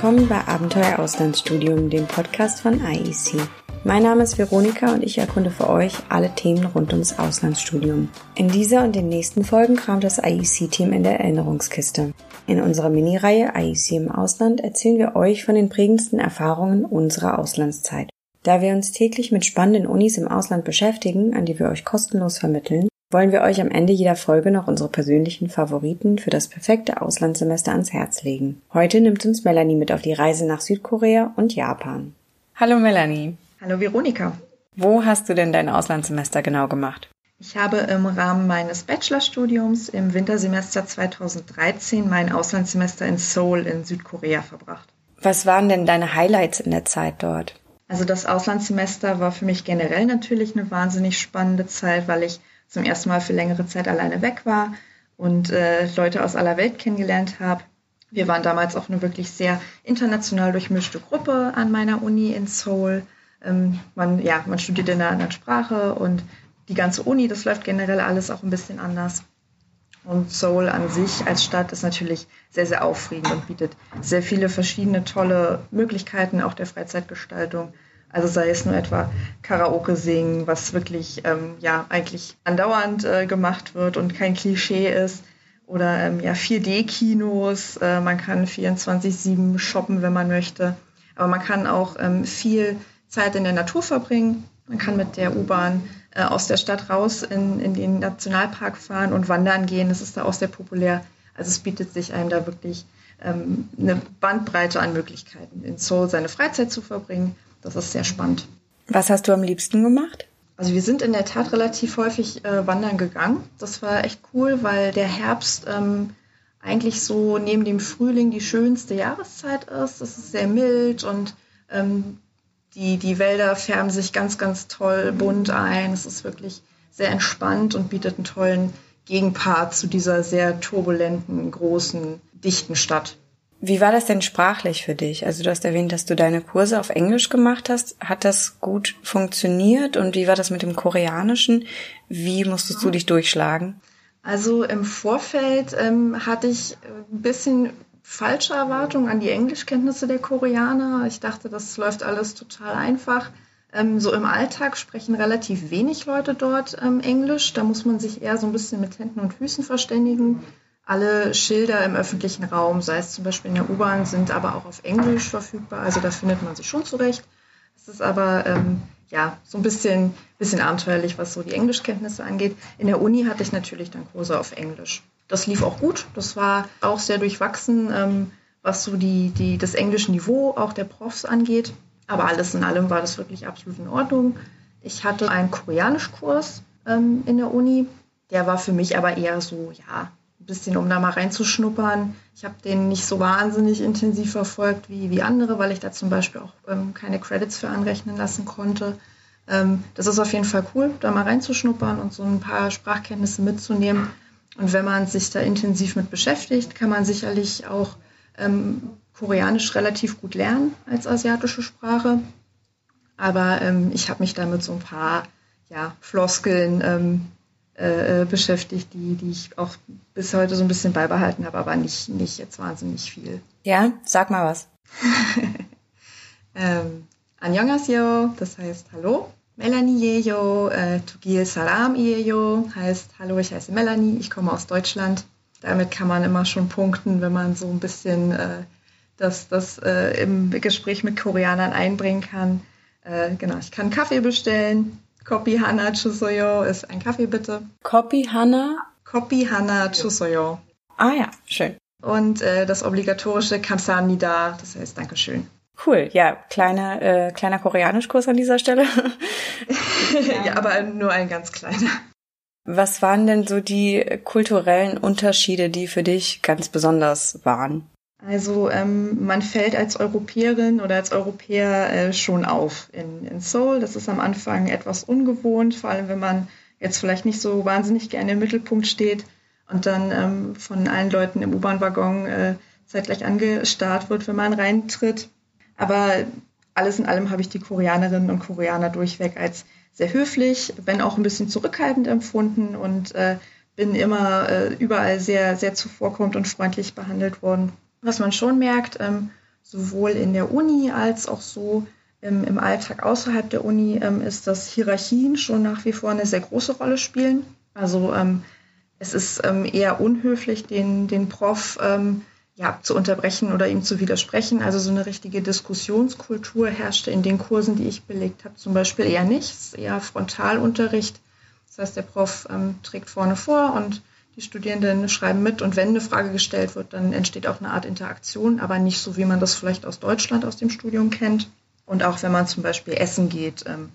willkommen bei Abenteuer Auslandsstudium, dem Podcast von IEC. Mein Name ist Veronika und ich erkunde für euch alle Themen rund ums Auslandsstudium. In dieser und den nächsten Folgen kramt das IEC-Team in der Erinnerungskiste. In unserer Mini-Reihe IEC im Ausland erzählen wir euch von den prägendsten Erfahrungen unserer Auslandszeit. Da wir uns täglich mit spannenden Unis im Ausland beschäftigen, an die wir euch kostenlos vermitteln, wollen wir euch am Ende jeder Folge noch unsere persönlichen Favoriten für das perfekte Auslandssemester ans Herz legen. Heute nimmt uns Melanie mit auf die Reise nach Südkorea und Japan. Hallo Melanie. Hallo Veronika. Wo hast du denn dein Auslandssemester genau gemacht? Ich habe im Rahmen meines Bachelorstudiums im Wintersemester 2013 mein Auslandssemester in Seoul in Südkorea verbracht. Was waren denn deine Highlights in der Zeit dort? Also das Auslandssemester war für mich generell natürlich eine wahnsinnig spannende Zeit, weil ich zum ersten Mal für längere Zeit alleine weg war und äh, Leute aus aller Welt kennengelernt habe. Wir waren damals auch eine wirklich sehr international durchmischte Gruppe an meiner Uni in Seoul. Ähm, man, ja, man studiert in einer anderen Sprache und die ganze Uni, das läuft generell alles auch ein bisschen anders. Und Seoul an sich als Stadt ist natürlich sehr, sehr aufregend und bietet sehr viele verschiedene tolle Möglichkeiten auch der Freizeitgestaltung. Also sei es nur etwa Karaoke singen, was wirklich ähm, ja eigentlich andauernd äh, gemacht wird und kein Klischee ist. Oder ähm, ja 4D-Kinos, äh, man kann 24-7 shoppen, wenn man möchte. Aber man kann auch ähm, viel Zeit in der Natur verbringen. Man kann mit der U-Bahn äh, aus der Stadt raus in, in den Nationalpark fahren und wandern gehen. Das ist da auch sehr populär. Also es bietet sich einem da wirklich ähm, eine Bandbreite an Möglichkeiten, in Seoul seine Freizeit zu verbringen. Das ist sehr spannend. Was hast du am liebsten gemacht? Also wir sind in der Tat relativ häufig äh, wandern gegangen. Das war echt cool, weil der Herbst ähm, eigentlich so neben dem Frühling die schönste Jahreszeit ist. Es ist sehr mild und ähm, die, die Wälder färben sich ganz, ganz toll bunt ein. Es ist wirklich sehr entspannt und bietet einen tollen Gegenpart zu dieser sehr turbulenten, großen, dichten Stadt. Wie war das denn sprachlich für dich? Also du hast erwähnt, dass du deine Kurse auf Englisch gemacht hast. Hat das gut funktioniert? Und wie war das mit dem Koreanischen? Wie musstest du dich durchschlagen? Also im Vorfeld ähm, hatte ich ein bisschen falsche Erwartungen an die Englischkenntnisse der Koreaner. Ich dachte, das läuft alles total einfach. Ähm, so im Alltag sprechen relativ wenig Leute dort ähm, Englisch. Da muss man sich eher so ein bisschen mit Händen und Füßen verständigen. Alle Schilder im öffentlichen Raum, sei es zum Beispiel in der U-Bahn, sind aber auch auf Englisch verfügbar. Also da findet man sich schon zurecht. Es ist aber ähm, ja so ein bisschen, bisschen abenteuerlich, was so die Englischkenntnisse angeht. In der Uni hatte ich natürlich dann Kurse auf Englisch das lief auch gut. Das war auch sehr durchwachsen, ähm, was so die, die, das englische Niveau auch der Profs angeht. Aber alles in allem war das wirklich absolut in Ordnung. Ich hatte einen Koreanischkurs ähm, in der Uni. Der war für mich aber eher so, ja, bisschen, um da mal reinzuschnuppern. Ich habe den nicht so wahnsinnig intensiv verfolgt wie, wie andere, weil ich da zum Beispiel auch ähm, keine Credits für anrechnen lassen konnte. Ähm, das ist auf jeden Fall cool, da mal reinzuschnuppern und so ein paar Sprachkenntnisse mitzunehmen. Und wenn man sich da intensiv mit beschäftigt, kann man sicherlich auch ähm, Koreanisch relativ gut lernen als asiatische Sprache. Aber ähm, ich habe mich da mit so ein paar ja, Floskeln ähm, äh, beschäftigt, die, die ich auch bis heute so ein bisschen beibehalten habe, aber nicht, nicht jetzt wahnsinnig viel. Ja, sag mal was. ähm, Annyeonghaseyo, das heißt Hallo. Melanie Jejo, äh, Tugil Salam Jejo heißt Hallo, ich heiße Melanie, ich komme aus Deutschland. Damit kann man immer schon punkten, wenn man so ein bisschen äh, das, das äh, im Gespräch mit Koreanern einbringen kann. Äh, genau, ich kann Kaffee bestellen. Kopi Hana Chusoyo ist ein Kaffee bitte. Kopi Hana? Kopi Hana Chusoyo. Ah ja, schön. Und äh, das obligatorische Kamsanida, das heißt Dankeschön. Cool, ja, kleiner, äh, kleiner Koreanischkurs an dieser Stelle. ja, aber nur ein ganz kleiner. Was waren denn so die kulturellen Unterschiede, die für dich ganz besonders waren? Also ähm, man fällt als Europäerin oder als Europäer äh, schon auf in, in Seoul. Das ist am Anfang etwas ungewohnt, vor allem wenn man jetzt vielleicht nicht so wahnsinnig gerne im Mittelpunkt steht und dann ähm, von allen Leuten im U-Bahn-Waggon äh, zeitgleich angestarrt wird, wenn man reintritt. Aber alles in allem habe ich die Koreanerinnen und Koreaner durchweg als sehr höflich, wenn auch ein bisschen zurückhaltend empfunden und äh, bin immer äh, überall sehr, sehr zuvorkommend und freundlich behandelt worden. Was man schon merkt, ähm, sowohl in der Uni als auch so im, im Alltag außerhalb der Uni ähm, ist, dass Hierarchien schon nach wie vor eine sehr große Rolle spielen. Also ähm, es ist ähm, eher unhöflich, den, den Prof ähm, ja, zu unterbrechen oder ihm zu widersprechen. Also so eine richtige Diskussionskultur herrschte in den Kursen, die ich belegt habe, zum Beispiel eher nicht. Es ist eher Frontalunterricht. Das heißt, der Prof ähm, trägt vorne vor und die Studierenden schreiben mit und wenn eine Frage gestellt wird, dann entsteht auch eine Art Interaktion, aber nicht so, wie man das vielleicht aus Deutschland aus dem Studium kennt. Und auch wenn man zum Beispiel essen geht, ähm,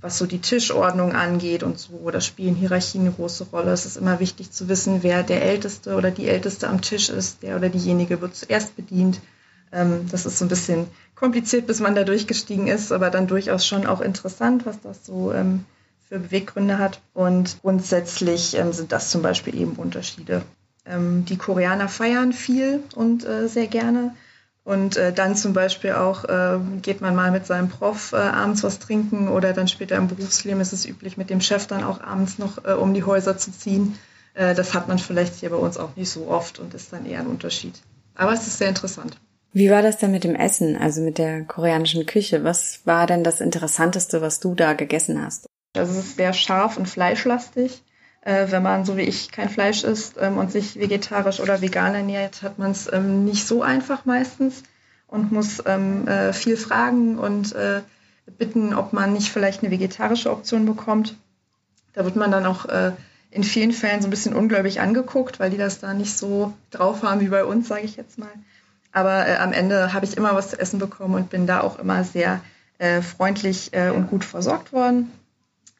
was so die Tischordnung angeht und so, da spielen Hierarchien eine große Rolle. Es ist immer wichtig zu wissen, wer der Älteste oder die Älteste am Tisch ist. Der oder diejenige wird zuerst bedient. Ähm, das ist so ein bisschen kompliziert, bis man da durchgestiegen ist, aber dann durchaus schon auch interessant, was das so ähm, für Beweggründe hat. Und grundsätzlich ähm, sind das zum Beispiel eben Unterschiede. Ähm, die Koreaner feiern viel und äh, sehr gerne. Und äh, dann zum Beispiel auch äh, geht man mal mit seinem Prof äh, abends was trinken oder dann später im Berufsleben ist es üblich, mit dem Chef dann auch abends noch äh, um die Häuser zu ziehen. Äh, das hat man vielleicht hier bei uns auch nicht so oft und ist dann eher ein Unterschied. Aber es ist sehr interessant. Wie war das denn mit dem Essen, also mit der koreanischen Küche? Was war denn das Interessanteste, was du da gegessen hast? Also es ist sehr scharf und fleischlastig. Äh, wenn man, so wie ich, kein Fleisch isst ähm, und sich vegetarisch oder vegan ernährt, hat man es ähm, nicht so einfach meistens und muss ähm, äh, viel fragen und äh, bitten, ob man nicht vielleicht eine vegetarische Option bekommt. Da wird man dann auch äh, in vielen Fällen so ein bisschen ungläubig angeguckt, weil die das da nicht so drauf haben wie bei uns, sage ich jetzt mal. Aber äh, am Ende habe ich immer was zu essen bekommen und bin da auch immer sehr äh, freundlich und gut versorgt worden.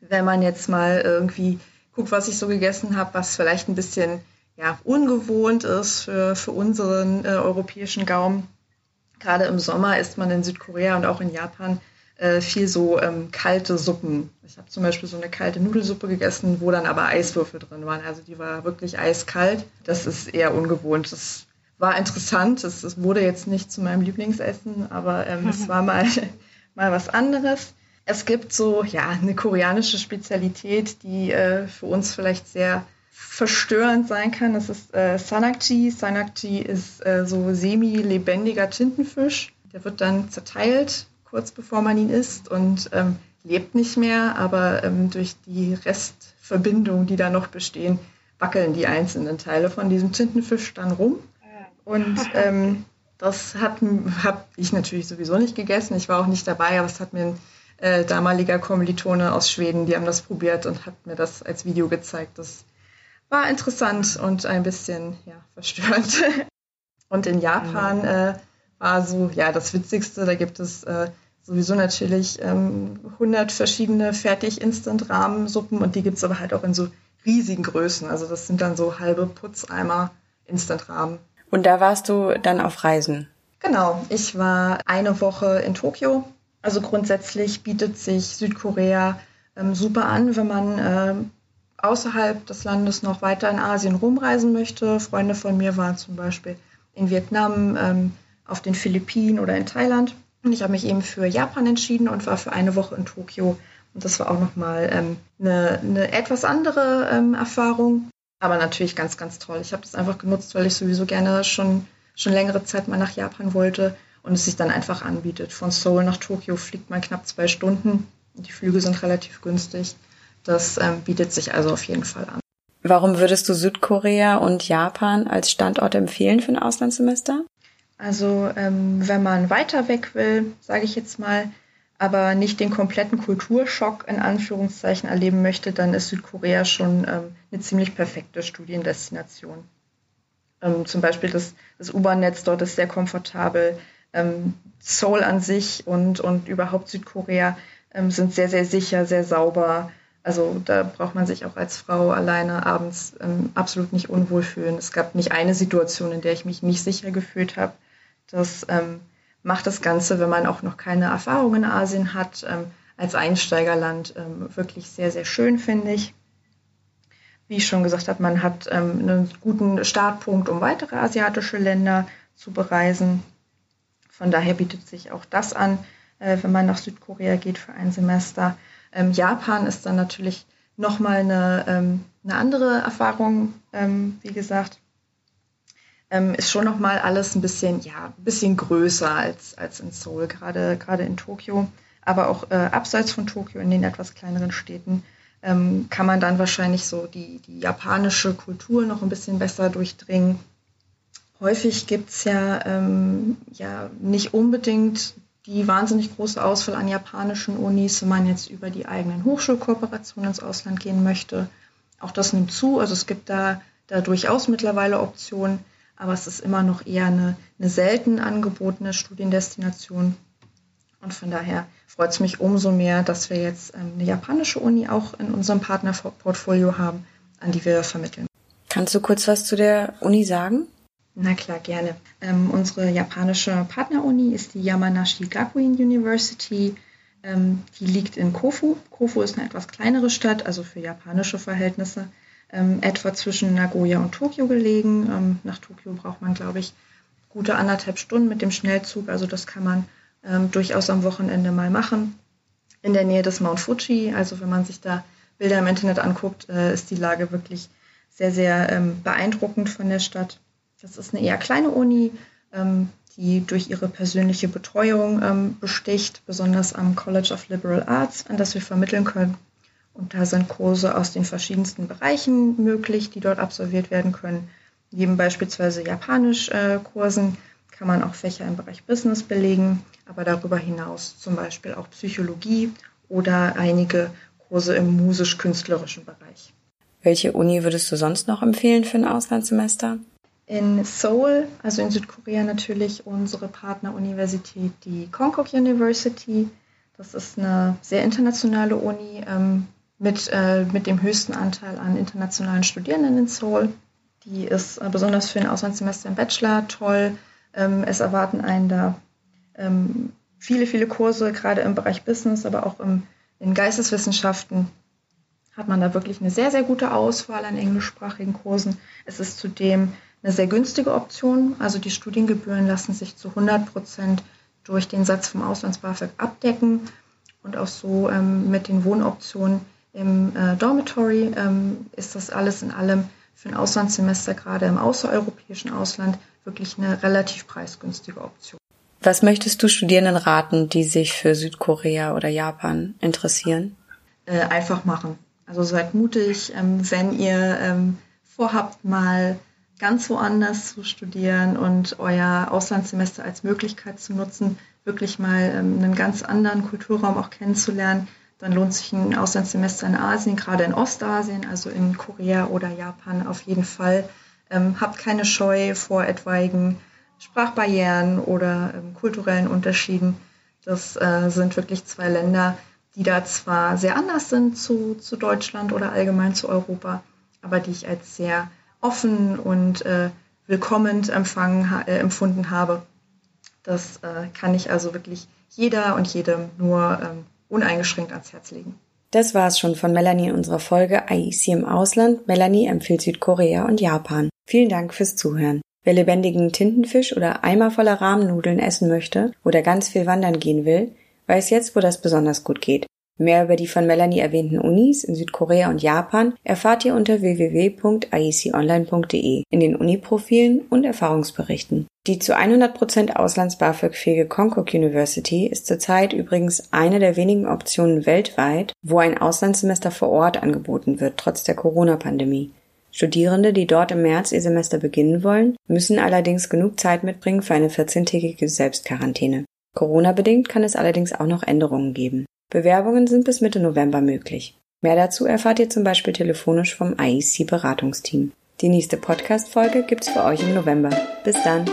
Wenn man jetzt mal irgendwie gucke, was ich so gegessen habe, was vielleicht ein bisschen ja, ungewohnt ist für, für unseren äh, europäischen Gaumen. Gerade im Sommer isst man in Südkorea und auch in Japan äh, viel so ähm, kalte Suppen. Ich habe zum Beispiel so eine kalte Nudelsuppe gegessen, wo dann aber Eiswürfel drin waren. Also die war wirklich eiskalt. Das ist eher ungewohnt. Das war interessant. Es, es wurde jetzt nicht zu meinem Lieblingsessen, aber ähm, es war mal, mal was anderes. Es gibt so ja eine koreanische Spezialität, die äh, für uns vielleicht sehr verstörend sein kann. Das ist äh, Sanakji. Sanakji ist äh, so semi-lebendiger Tintenfisch. Der wird dann zerteilt, kurz bevor man ihn isst und ähm, lebt nicht mehr, aber ähm, durch die Restverbindungen, die da noch bestehen, wackeln die einzelnen Teile von diesem Tintenfisch dann rum. Und ähm, das habe ich natürlich sowieso nicht gegessen. Ich war auch nicht dabei, aber es hat mir ein äh, damaliger Kommilitone aus Schweden, die haben das probiert und hat mir das als Video gezeigt. Das war interessant und ein bisschen ja, verstörend. Und in Japan äh, war so, ja, das Witzigste, da gibt es äh, sowieso natürlich ähm, 100 verschiedene Fertig-Instant-Rahmensuppen und die gibt es aber halt auch in so riesigen Größen. Also das sind dann so halbe Putzeimer Instant-Rahmen. Und da warst du dann auf Reisen? Genau, ich war eine Woche in Tokio also grundsätzlich bietet sich Südkorea ähm, super an, wenn man äh, außerhalb des Landes noch weiter in Asien rumreisen möchte. Freunde von mir waren zum Beispiel in Vietnam, ähm, auf den Philippinen oder in Thailand. Und ich habe mich eben für Japan entschieden und war für eine Woche in Tokio. Und das war auch nochmal ähm, eine, etwas andere ähm, Erfahrung, aber natürlich ganz, ganz toll. Ich habe das einfach genutzt, weil ich sowieso gerne schon, schon längere Zeit mal nach Japan wollte und es sich dann einfach anbietet. Von Seoul nach Tokio fliegt man knapp zwei Stunden. Die Flüge sind relativ günstig. Das ähm, bietet sich also auf jeden Fall an. Warum würdest du Südkorea und Japan als Standort empfehlen für ein Auslandssemester? Also ähm, wenn man weiter weg will, sage ich jetzt mal, aber nicht den kompletten Kulturschock in Anführungszeichen erleben möchte, dann ist Südkorea schon ähm, eine ziemlich perfekte Studiendestination. Ähm, zum Beispiel das, das U-Bahn-Netz dort ist sehr komfortabel ähm, Seoul an sich und, und überhaupt Südkorea ähm, sind sehr, sehr sicher, sehr sauber. Also da braucht man sich auch als Frau alleine abends ähm, absolut nicht unwohl fühlen. Es gab nicht eine Situation, in der ich mich nicht sicher gefühlt habe. Das ähm, macht das Ganze, wenn man auch noch keine Erfahrung in Asien hat, ähm, als Einsteigerland ähm, wirklich sehr, sehr schön, finde ich. Wie ich schon gesagt habe, man hat ähm, einen guten Startpunkt, um weitere asiatische Länder zu bereisen. Von daher bietet sich auch das an, äh, wenn man nach Südkorea geht für ein Semester. Ähm, Japan ist dann natürlich nochmal eine, ähm, eine andere Erfahrung, ähm, wie gesagt. ist schon nochmal alles ein bisschen, ja, ein bisschen größer als, als in Seoul, gerade, gerade in Tokio. Aber auch äh, abseits von Tokio, in den etwas kleineren Städten, kann man dann wahrscheinlich so die, die japanische Kultur noch ein bisschen besser durchdringen. Häufig gibt es ja, ähm, ja nicht unbedingt die wahnsinnig große Auswahl an japanischen Unis, wenn man jetzt über die eigenen Hochschulkooperationen ins Ausland gehen möchte. Auch das nimmt zu. Also es gibt da, da durchaus mittlerweile Optionen aber es ist immer noch eher eine, eine selten angebotene Studiendestination. Und von daher freut es mich umso mehr, dass wir jetzt ähm, eine japanische Uni auch in unserem Partnerportfolio haben, an die wir vermitteln. Kannst du kurz was zu der Uni sagen? Na klar, gerne. Ähm, unsere japanische Partneruni ist die Yamanashi Gakuin University. Ähm, die liegt in Kofu. Kofu ist eine etwas kleinere Stadt, also für japanische Verhältnisse ähm, etwa zwischen Nagoya und Tokio gelegen. Ähm, nach Tokio braucht man, glaube ich, gute anderthalb Stunden mit dem Schnellzug. Also das kann man ähm, durchaus am Wochenende mal machen. In der Nähe des Mount Fuji, also wenn man sich da Bilder im Internet anguckt, äh, ist die Lage wirklich sehr, sehr ähm, beeindruckend von der Stadt. Das ist eine eher kleine Uni, ähm, die durch ihre persönliche Betreuung ähm, besticht, besonders am College of Liberal Arts, an das wir vermitteln können. Und da sind Kurse aus den verschiedensten Bereichen möglich, die dort absolviert werden können. Neben beispielsweise Japanisch-Kursen äh, kann man auch Fächer im Bereich Business belegen, aber darüber hinaus zum Beispiel auch Psychologie oder einige Kurse im musisch-künstlerischen Bereich. Welche Uni würdest du sonst noch empfehlen für ein Auslandssemester? In Seoul, also in Südkorea natürlich unsere Partneruniversität, die Konkuk University. Das ist eine sehr internationale Uni, ähm, mit, äh, mit dem höchsten Anteil an internationalen Studierenden in Seoul. Die ist äh, besonders für ein Auslandssemester im Bachelor toll. Ähm, es erwarten einen da ähm, viele, viele Kurse, gerade im Bereich Business, aber auch im, in Geisteswissenschaften hat man da wirklich eine sehr, sehr gute Auswahl an englischsprachigen Kursen. Es ist zudem eine sehr günstige Option. Also die Studiengebühren lassen sich zu 100 Prozent durch den Satz vom Auslands-BAföG abdecken und auch so ähm, mit den Wohnoptionen im äh, Dormitory ähm, ist das alles in allem für ein Auslandssemester, gerade im außereuropäischen Ausland, wirklich eine relativ preisgünstige Option. Was möchtest du Studierenden raten, die sich für Südkorea oder Japan interessieren? Äh, einfach machen. Also seid mutig, ähm, wenn ihr ähm, vorhabt, mal ganz woanders zu studieren und euer Auslandssemester als Möglichkeit zu nutzen, wirklich mal ähm, einen ganz anderen Kulturraum auch kennenzulernen, dann lohnt sich ein Auslandssemester in Asien, gerade in Ostasien, also in Korea oder Japan auf jeden Fall. Ähm, habt keine Scheu vor etwaigen Sprachbarrieren oder ähm, kulturellen Unterschieden. Das äh, sind wirklich zwei Länder, die da zwar sehr anders sind zu, zu Deutschland oder allgemein zu Europa, aber die ich als sehr offen und äh, willkommend empfangen, äh, empfunden habe. Das äh, kann ich also wirklich jeder und jedem nur ähm, uneingeschränkt ans Herz legen. Das war's schon von Melanie in unserer Folge IEC im Ausland. Melanie empfiehlt Südkorea und Japan. Vielen Dank fürs Zuhören. Wer lebendigen Tintenfisch oder Eimer voller Rahmennudeln essen möchte oder ganz viel wandern gehen will, weiß jetzt, wo das besonders gut geht. Mehr über die von Melanie erwähnten Unis in Südkorea und Japan erfahrt ihr unter www.ieconline.de in den Uniprofilen und Erfahrungsberichten. Die zu 100% Auslands-BAföG-fähige Konkuk University ist zurzeit übrigens eine der wenigen Optionen weltweit, wo ein Auslandssemester vor Ort angeboten wird, trotz der Corona-Pandemie. Studierende, die dort im März ihr Semester beginnen wollen, müssen allerdings genug Zeit mitbringen für eine 14-tägige Selbstquarantäne. Corona-bedingt kann es allerdings auch noch Änderungen geben. Bewerbungen sind bis Mitte November möglich. Mehr dazu erfahrt ihr zum Beispiel telefonisch vom IEC Beratungsteam. Die nächste Podcast-Folge gibt's für euch im November. Bis dann!